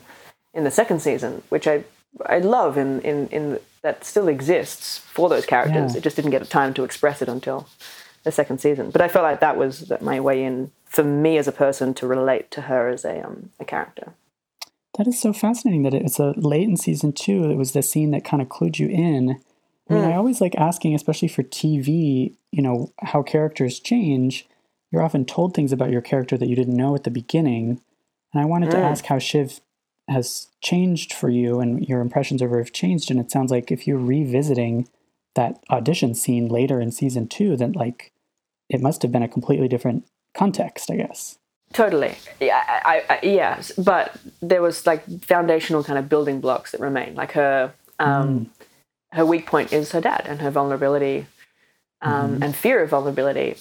in the second season which i i love in in in that still exists for those characters Yeah. it just didn't get a time to express it until the second season. But I felt like that was that my way in for me as a person to relate to her as a um a character. That is so fascinating that it's a late in season two. It was the scene that kind of clued you in. I mean, I mm. always like asking, especially for TV, you know, how characters change. You're often told things about your character that you didn't know at the beginning. And I wanted to mm. ask how Shiv has changed for you and your impressions of her have changed. And it sounds like if you're revisiting that audition scene later in season two, then like it must have been a completely different context, I guess. Totally. Yeah, I, I, yes, but there was like foundational kind of building blocks that remain. Like her um mm. Her weak point is her dad and her vulnerability um, mm-hmm. and fear of vulnerability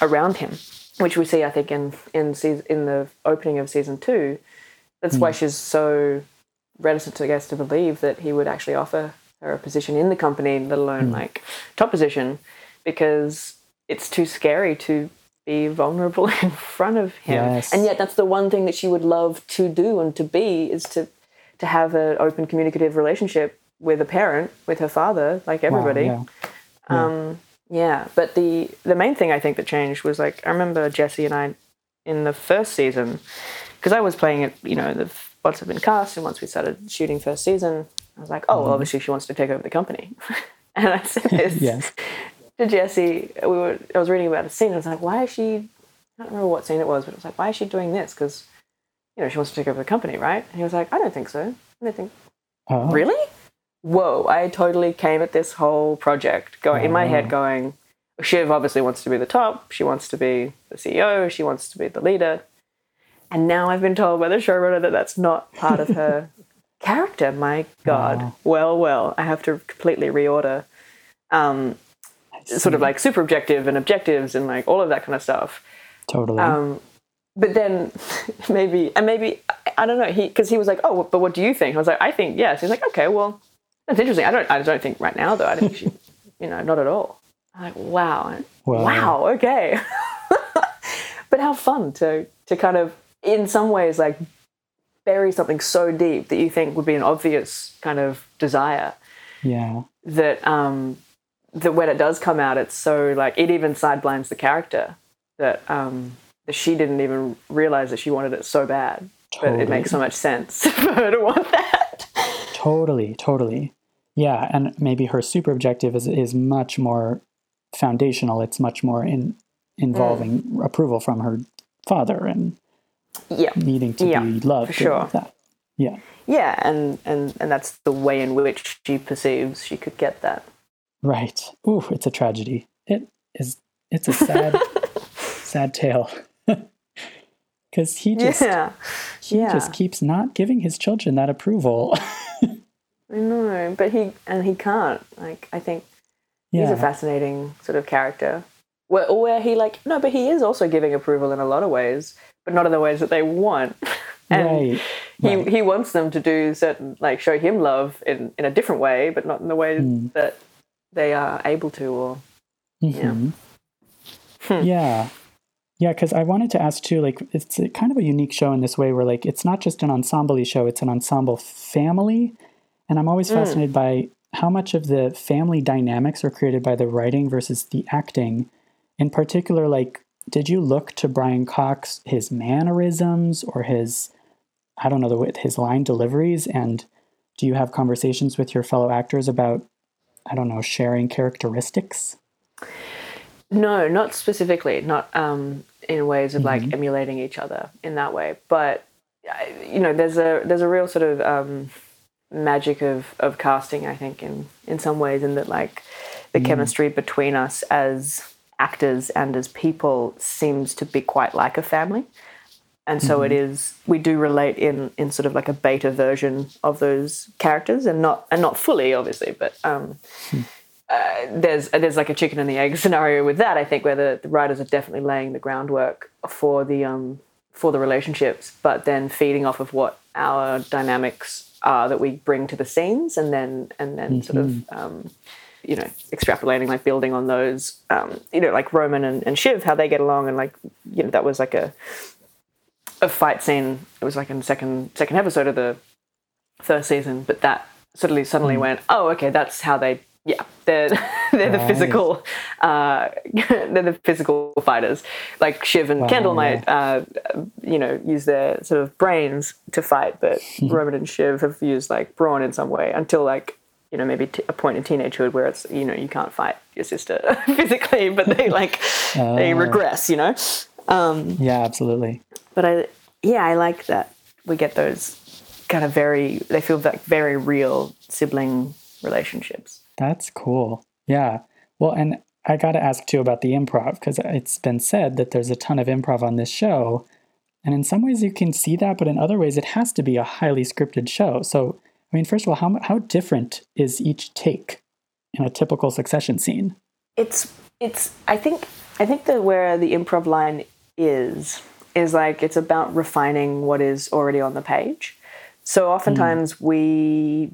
around him, which we see I think in in season, in the opening of season 2. That's why mm. she's so reticent I guess to believe that he would actually offer her a position in the company, let alone mm. like top position, because it's too scary to be vulnerable (laughs) in front of him. Yes. And yet that's the one thing that she would love to do and to be is to to have an open communicative relationship with a parent, with her father, like everybody. Wow, Um, yeah, but the the main thing I think that changed was like I remember Jesse and I in the first season because I was playing it. You know, the once I've been cast and once we started shooting first season, I was like, oh, Mm-hmm. well, obviously she wants to take over the company, (laughs) and I said (laughs) this Yes. to Jesse. We were I was reading about a scene. I was like, why is she? I don't remember what scene it was, but it was like, why is she doing this? Because you know she wants to take over the company, right? And he was like, I don't think so. I don't think Oh, really? Whoa, I totally came at this whole project going in my head going, Shiv obviously wants to be the top, she wants to be the CEO, she wants to be the leader. And now I've been told by the showrunner that that's not part of her (laughs) character. My God. Wow. Well, well, I have to completely reorder um, sort of like super objective and objectives and like all of that kind of stuff. totally. Um, but then (laughs) maybe, and maybe, I- I don't know, he, because he was like, oh, but what do you think? I was like, I think yes. He's like, okay, well, that's interesting. I don't, I don't think right now, though, I don't think she, (laughs) you know, not at all. I'm like, wow. Wow. Wow, okay. (laughs) but how fun to, to kind of, in some ways, like bury something so deep that you think would be an obvious kind of desire yeah. that um that when it does come out it's so like it even sideblinds the character that um that she didn't even realize that she wanted it so bad but it makes so much sense (laughs) for her to want that Totally, totally. Yeah, and maybe her super objective is is much more foundational. It's much more in involving Mm. approval from her father and yeah needing to Yeah, be loved. for and all sure. That. Yeah. yeah and and and that's the way in which she perceives she could get that Right. Ooh, it's a tragedy. It is. It's a sad, (laughs) sad tale. (laughs) Because he just yeah he yeah. just keeps not giving his children that approval. (laughs) i know but he and he can't like i think yeah. he's a fascinating sort of character where, where he like no but he is also giving approval in a lot of ways but not in the ways that they want (laughs) and right. he, right. he wants them to do certain like show him love in, in a different way but not in the way Hmm. that they are able to or Mhm. Hmm. Yeah. Yeah, because I wanted to ask too, like, it's a, kind of a unique show in this way where, like, it's not just an ensemble show, it's an ensemble family. And I'm always mm. fascinated by how much of the family dynamics are created by the writing versus the acting. In particular, like, did you look to Brian Cox, his mannerisms or his, I don't know, the way, his line deliveries? And do you have conversations with your fellow actors about, I don't know, sharing characteristics? No not specifically not um, in ways of like emulating each other in that way but you know there's a there's a real sort of um, magic of of casting i think in in some ways in that like the chemistry between us as actors and as people seems to be quite like a family. And so it is we do relate in in sort of like a beta version of those characters and not and not fully obviously but um uh, there's there's like a chicken and the egg (laughs) scenario with that i think where the, the writers are definitely laying the groundwork for the um for the relationships but then feeding off of what our dynamics are that we bring to the scenes and then and then sort of um you know, extrapolating, like building on those, um, you know, like Roman and, and Shiv, how they get along, and like, you know, that was like a a fight scene. It was like in the second second episode of the first season, but that suddenly suddenly went, oh, okay, that's how they, yeah, they're (laughs) they're the physical, uh, (laughs) they're the physical fighters. Like Shiv and Wow, Kendall might, uh, you know, use their sort of brains to fight, but Roman and Shiv have used like brawn in some way until like you know maybe t- a point in teenagehood where it's you know you can't fight your sister (laughs) physically, but they like they Oh. regress, you know. Um, Yeah, absolutely. but I yeah I like that we get those kind of very they feel like very real sibling relationships. That's cool. Yeah. Well, and I got to ask too about the improv because it's been said that there's a ton of improv on this show. And in some ways you can see that, but in other ways it has to be a highly scripted show. So, I mean, first of all, how, how different is each take in a typical succession scene? It's it's I think I think that where the improv line is is like it's about refining what is already on the page. So hmm. oftentimes we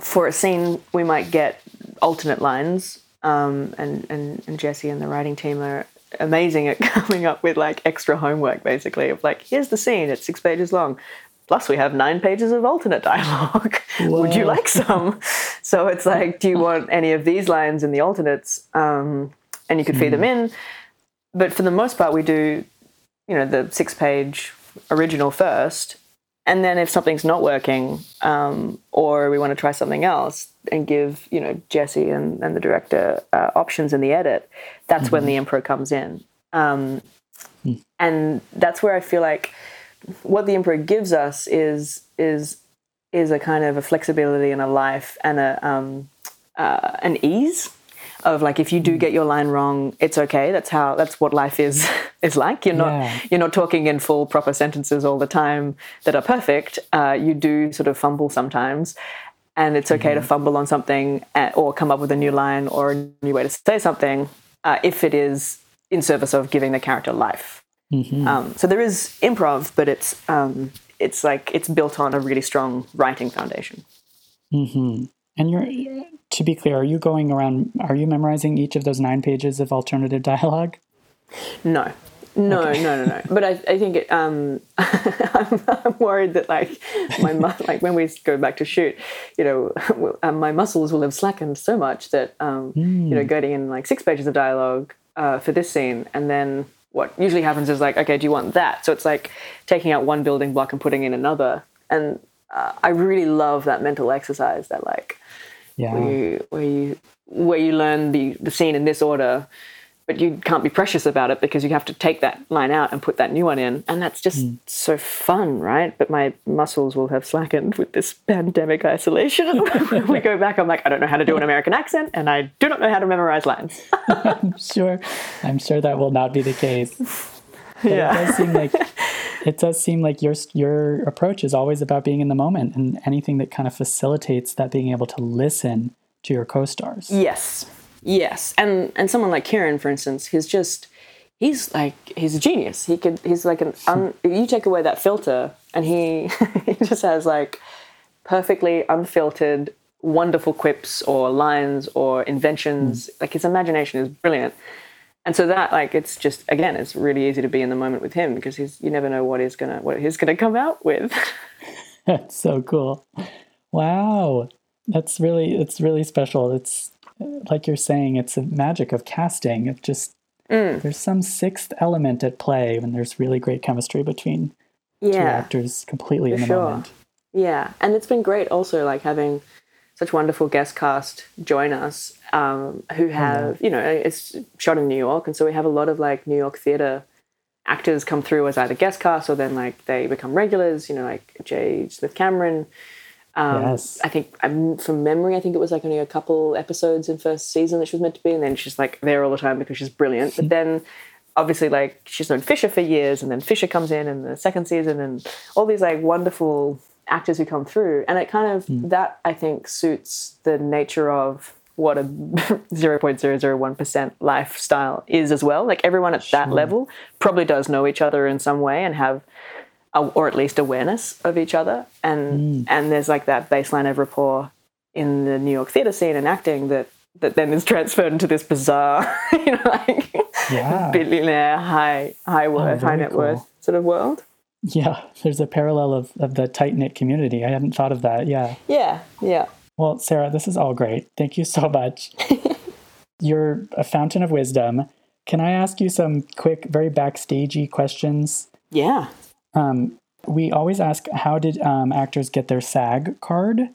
for a scene we might get alternate lines um, and, and and Jesse and the writing team are amazing at (laughs) coming up with like extra homework basically of like here's the scene it's six pages long. Plus we have nine pages of alternate (laughs) dialogue. Would you like some? (laughs) So it's like do you want any of these lines in the alternates? Um, and you could feed them in. But for the most part we do you know the six page original first and then if something's not working um, or we want to try something else and give you know jesse and, and the director uh, options in the edit that's when the improv comes in. Um, and that's where i feel like what the improv gives us is is is a kind of a flexibility and a life and a um, uh, an ease of like if you do get your line wrong it's okay. That's how that's what life is (laughs) is like. You're not Yeah. you're not talking in full proper sentences all the time that are perfect. Uh, you do sort of fumble sometimes and it's okay to fumble on something uh, or come up with a new line or a new way to say something uh, if it is in service of giving the character life. Um, so there is improv but it's um, it's like it's built on a really strong writing foundation. Hmm And you're, to be clear, are you going around, are you memorizing each of those nine pages of alternative dialogue? No. No, no, no, no. (laughs) But I, I think it, um, (laughs) I'm, I'm worried that like my mu- (laughs) like when we go back to shoot, you know, um, my muscles will have slackened so much that um, you know, getting in like six pages of dialogue uh, for this scene, and then what usually happens is like, okay, do you want that? So it's like taking out one building block and putting in another, and uh, I really love that mental exercise that like Yeah. where you where you where you learn the the scene in this order but you can't be precious about it because you have to take that line out and put that new one in and that's just hmm. so fun right but my muscles will have slackened with this pandemic isolation when (laughs) (laughs) we go back i'm like i don't know how to do an american accent and i do not know how to memorize lines (laughs) I'm sure. I'm sure that will not be the case. But yeah it does seem like it does seem like your your approach is always about being in the moment and anything that kind of facilitates that being able to listen to your co-stars. Yes, yes, and and someone like Kieran, for instance, he's just he's like he's a genius. He could he's like an un, you take away that filter, and he (laughs) he just has like perfectly unfiltered, wonderful quips or lines or inventions. Mm. Like his imagination is brilliant. And so that, like, it's just again, it's really easy to be in the moment with him because he's you never know what he's gonna what he's gonna come out with. (laughs) That's so cool. Wow. That's really it's really special. It's like you're saying, it's a magic of casting. It just Mm. there's some sixth element at play when there's really great chemistry between two actors completely in the sure. moment. Yeah, and it's been great also like having such wonderful guest cast join us um, who have you know it's shot in New York, and so we have a lot of like New York theater actors come through as either guest cast or then like they become regulars. You know, like J. Smith-Cameron. Um, Yes. I think I'm from memory. I think it was like only a couple episodes in first season that she was meant to be, and then she's like there all the time because she's brilliant. But (laughs) then obviously like she's known Fisher for years, and then Fisher comes in in the second season, and all these like wonderful actors who come through, and it kind of hmm. that I think suits the nature of what a (laughs) 0.001% lifestyle is as well. Like everyone at that level probably does know each other in some way and have a, or at least awareness of each other and hmm. and there's like that baseline of rapport in the New York theater scene and acting that that then is transferred into this bizarre, (laughs) you know, like Yeah. billionaire, high high oh, worth, high very net worth sort of world. Yeah, there's a parallel of, of the tight knit community. I hadn't thought of that. Yeah. Yeah, yeah. Well, Sarah, this is all great. Thank you so much. (laughs) You're a fountain of wisdom. Can I ask you some quick, very backstagey questions? Yeah. Um, we always ask, how did um, actors get their SAG card?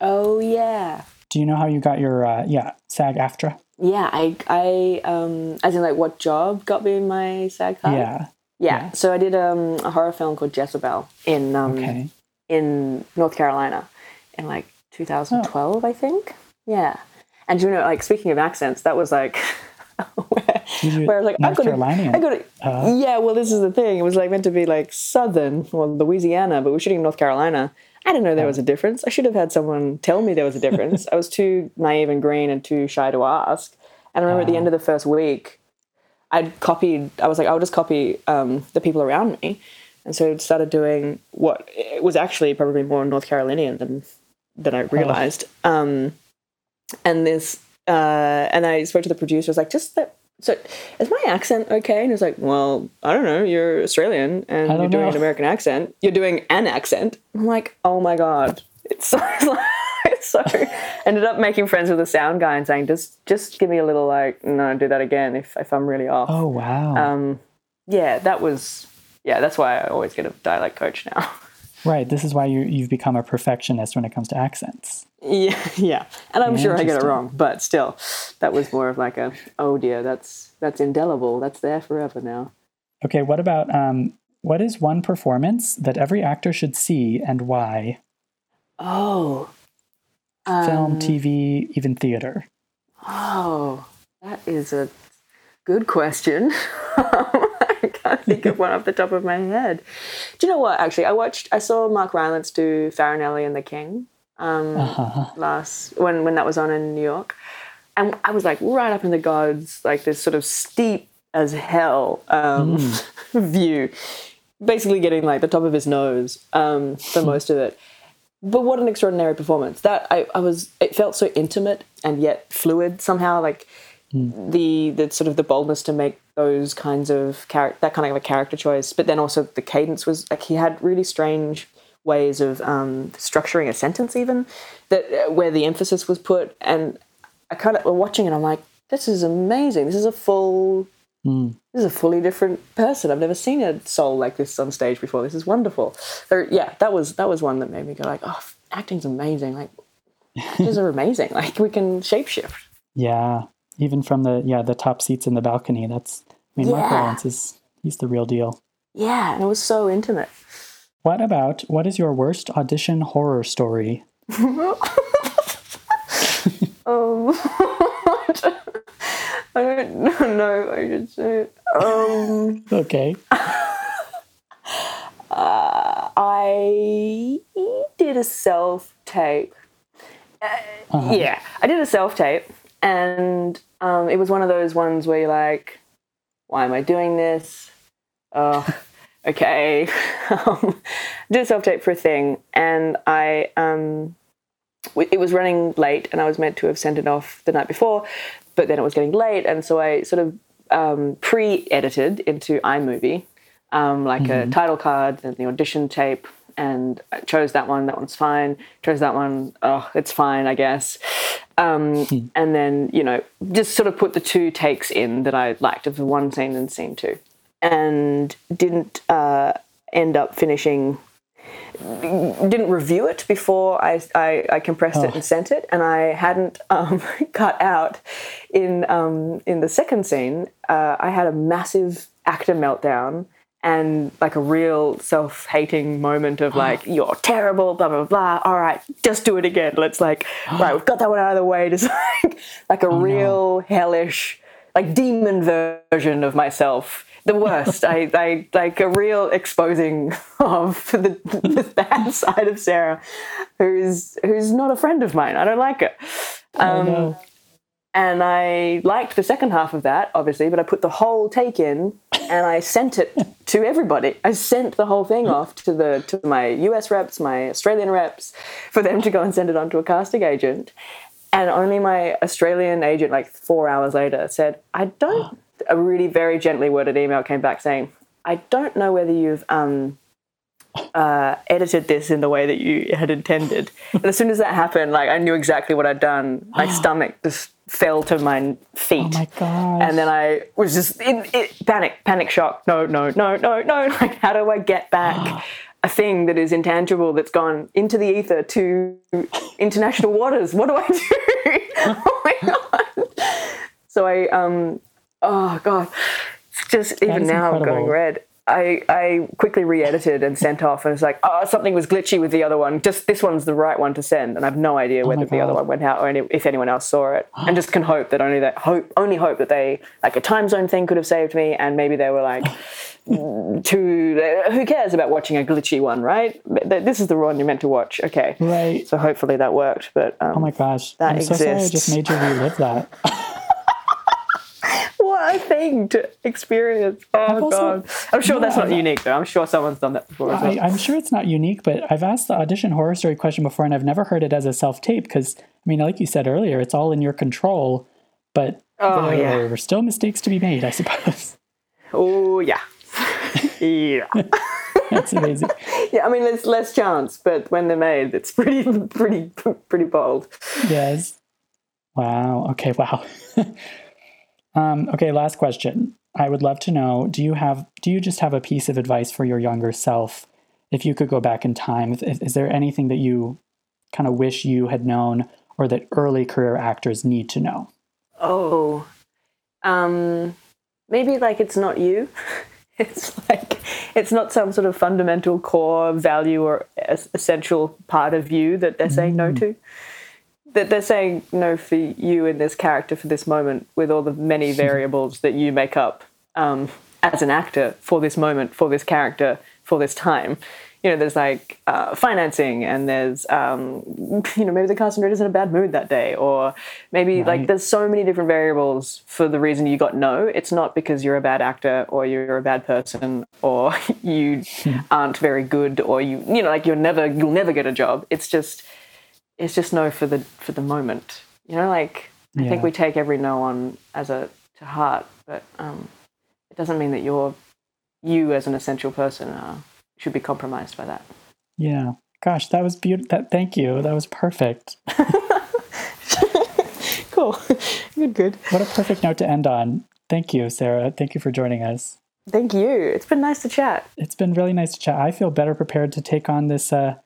Oh yeah. Do you know how you got your uh, yeah SAG AFTRA? Yeah, I I um as in like what job got me my SAG card? Yeah. Yeah. Yeah. So I did um, a horror film called Jessabelle in um, Okay. in North Carolina in like 2012, I think. Yeah. And you know, like speaking of accents, that was like (laughs) where, where I was like, North I got Carolinian? I got it. Uh, yeah. Well, this is the thing. It was like meant to be like Southern or Louisiana, but we're shooting in North Carolina. I didn't know there was a difference. I should have had someone tell me there was a difference. (laughs) I was too naive and green and too shy to ask. And I remember at the end of the first week, I'd copied. I was like, I'll just copy um, the people around me, and so I started doing what it was actually probably more North Carolinian than than I realized. Um, and this, uh, and I spoke to the producer. I was like, just that. So, is my accent okay? And he was like, Well, I don't know. You're Australian and you're doing know. an American accent. You're doing an accent. I'm like, Oh my god, it's so. (laughs) (laughs) so ended up making friends with the sound guy and saying, just just give me a little like, no, do that again if if I'm really off. oh wow. Um, yeah, that was yeah. That's why I always get a dialect coach now. right. This is why you you've become a perfectionist when it comes to accents. yeah, (laughs) yeah, and I'm sure I get it wrong, but still, that was more of like a oh dear, that's that's indelible. That's there forever now. Okay. What about um? What is one performance that every actor should see and why? Oh, Film, um, TV, even theater. Oh, that is a good question. (laughs) I can't think of one off the top of my head. Do you know what? Actually, I watched. I saw Mark Rylance do Farinelli and the King um, Uh-huh. last when when that was on in New York, and I was like right up in the gods, like this sort of steep as hell um, (laughs) view, basically getting like the top of his nose um, for (laughs) most of it but what an extraordinary performance. That I, I was it felt so intimate and yet fluid somehow like the the sort of the boldness to make those kinds of character that kind of a character choice but then also the cadence was like he had really strange ways of um, structuring a sentence even that uh, where the emphasis was put and i kind of were watching it i'm like this is amazing. This is a full Mm. this is a fully different person. I've never seen a soul like this on stage before. This is wonderful. So yeah, that was that was one that made me go like, oh, acting's amazing. Like (laughs) actors are amazing. Like we can shapeshift. Yeah. Even from the yeah the top seats in the balcony. That's I mean Mark Yeah. Rylance is he's the real deal. Yeah, and it was so intimate. What about what is your worst audition horror story? Um, (laughs) (laughs) I don't (laughs) know. I should say. it. Um, Okay. (laughs) I did a self tape. Uh-huh. Yeah, I did a self tape, and um, it was one of those ones where you're like, "Why am I doing this?" Oh, okay. (laughs) um, did a self tape for a thing, and I um, it was running late, and I was meant to have sent it off the night before, but then it was getting late, and so I sort of um, pre-edited into iMovie, um, like a title card, then the audition tape, and I chose that one. That one's fine. Chose that one. Oh, it's fine, I guess. Um, And then you know, just sort of put the two takes in that I liked of the one scene and scene two, and didn't uh, end up finishing didn't review it before I, I, I compressed it and sent it, and I hadn't um, (laughs) cut out in um, in the second scene. Uh, I had a massive actor meltdown and like a real self-hating moment of like you're terrible, blah blah blah. All right, just do it again. Let's like (gasps) right, we've got that one out of the way. (laughs) Just like like a real hellish like demon version of myself the worst. I, I like a real exposing of the, the bad (laughs) side of Sarah, who's who's not a friend of mine. I don't like her. Um, and I liked the second half of that, obviously, but I put the whole take in and I sent it to everybody. I sent the whole thing off to the to my US reps, my Australian reps, for them to go and send it on to a casting agent. And only my Australian agent, like four hours later, said, I don't a really very gently worded email came back saying, I don't know whether you've um, uh, edited this in the way that you had intended. And as soon as that happened, like I knew exactly what I'd done. My (gasps) stomach just fell to my feet. Oh my god! And then I was just in, in panic, panic shock. No, no, no, no, no. (laughs) Like, how do I get back (gasps) a thing that is intangible that's gone into the ether to international waters? What do I do? (laughs) oh my god! So I, um, oh god, it's just even now I'm going red. I, I quickly re-edited and sent off and it's like oh something was glitchy with the other one. Just this one's the right one to send and I have no idea whether the other one went out or any, if anyone else saw it. And just can hope that only that hope only hope that they like a time zone thing could have saved me and maybe they were like (laughs) to who cares about watching a glitchy one right? This is the one you're meant to watch. Okay. Right. So hopefully that worked but um, oh my gosh. that I'm exists. so sorry I just made you relive that (laughs) a thing to experience. Oh also, god. I'm sure that's not unique though. I'm sure someone's done that before. I, am sure it's not unique, but I've asked the audition horror story question before and I've never heard it as a self tape because I mean, like you said earlier, it's all in your control, but oh, there yeah. are still mistakes to be made, I suppose. Oh yeah. yeah. (laughs) That's amazing. yeah, I mean, there's less chance, but when they're made, it's pretty, pretty, pretty bold. Yes. Wow. Okay. Wow. (laughs) Um, okay, last question. I would love to know: Do you have? Do you just have a piece of advice for your younger self? If you could go back in time, is, is there anything that you kind of wish you had known, or that early career actors need to know? Oh, um, maybe like it's not you. (laughs) it's like it's not some sort of fundamental core value or essential part of you that they're saying mm. no to that they're saying no for you in this character for this moment with all the many (laughs) variables that you make up um, as an actor for this moment for this character for this time. You know there's like uh, financing and there's um, (laughs) you know maybe the casting director's in a bad mood that day or maybe right. like there's so many different variables for the reason you got no. It's not because you're a bad actor or you're a bad person or (laughs) you aren't very good or you you know like you're never you'll never get a job. It's just it's just no for the for the moment. You know, like I yeah. think we take every no on as a to heart, but um, it doesn't mean that you're you as an essential person uh, should be compromised by that. Yeah. Gosh, that was beautiful. That thank you. That was perfect. (laughs) cool. good. Good. What a perfect note to end on. Thank you, Sarah. Thank you for joining us. Thank you. It's been nice to chat. It's been really nice to chat. I feel better prepared to take on this uh,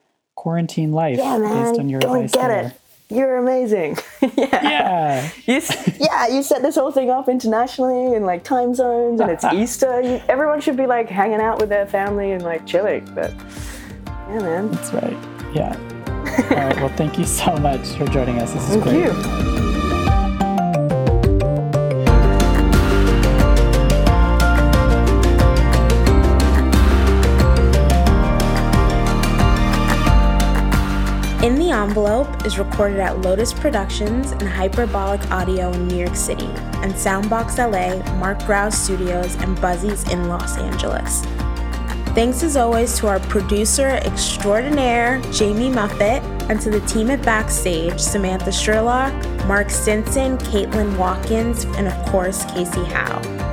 quarantine life yeah, man. based on your Go advice. get there. it. You're amazing. (laughs) yeah. Yeah. You, yeah, you set this whole thing up internationally in like time zones and it's (laughs) Easter. You, everyone should be like hanging out with their family and like chilling. But yeah, man. That's right. Yeah. (laughs) All right. Well, thank you so much for joining us. This is thank great. you. Envelope is recorded at Lotus Productions and Hyperbolic Audio in New York City, and Soundbox LA, Mark Grouse Studios, and Buzzies in Los Angeles. Thanks as always to our producer extraordinaire, Jamie Muffett, and to the team at Backstage, Samantha Sherlock, Mark Stinson, Caitlin Watkins, and of course, Casey Howe.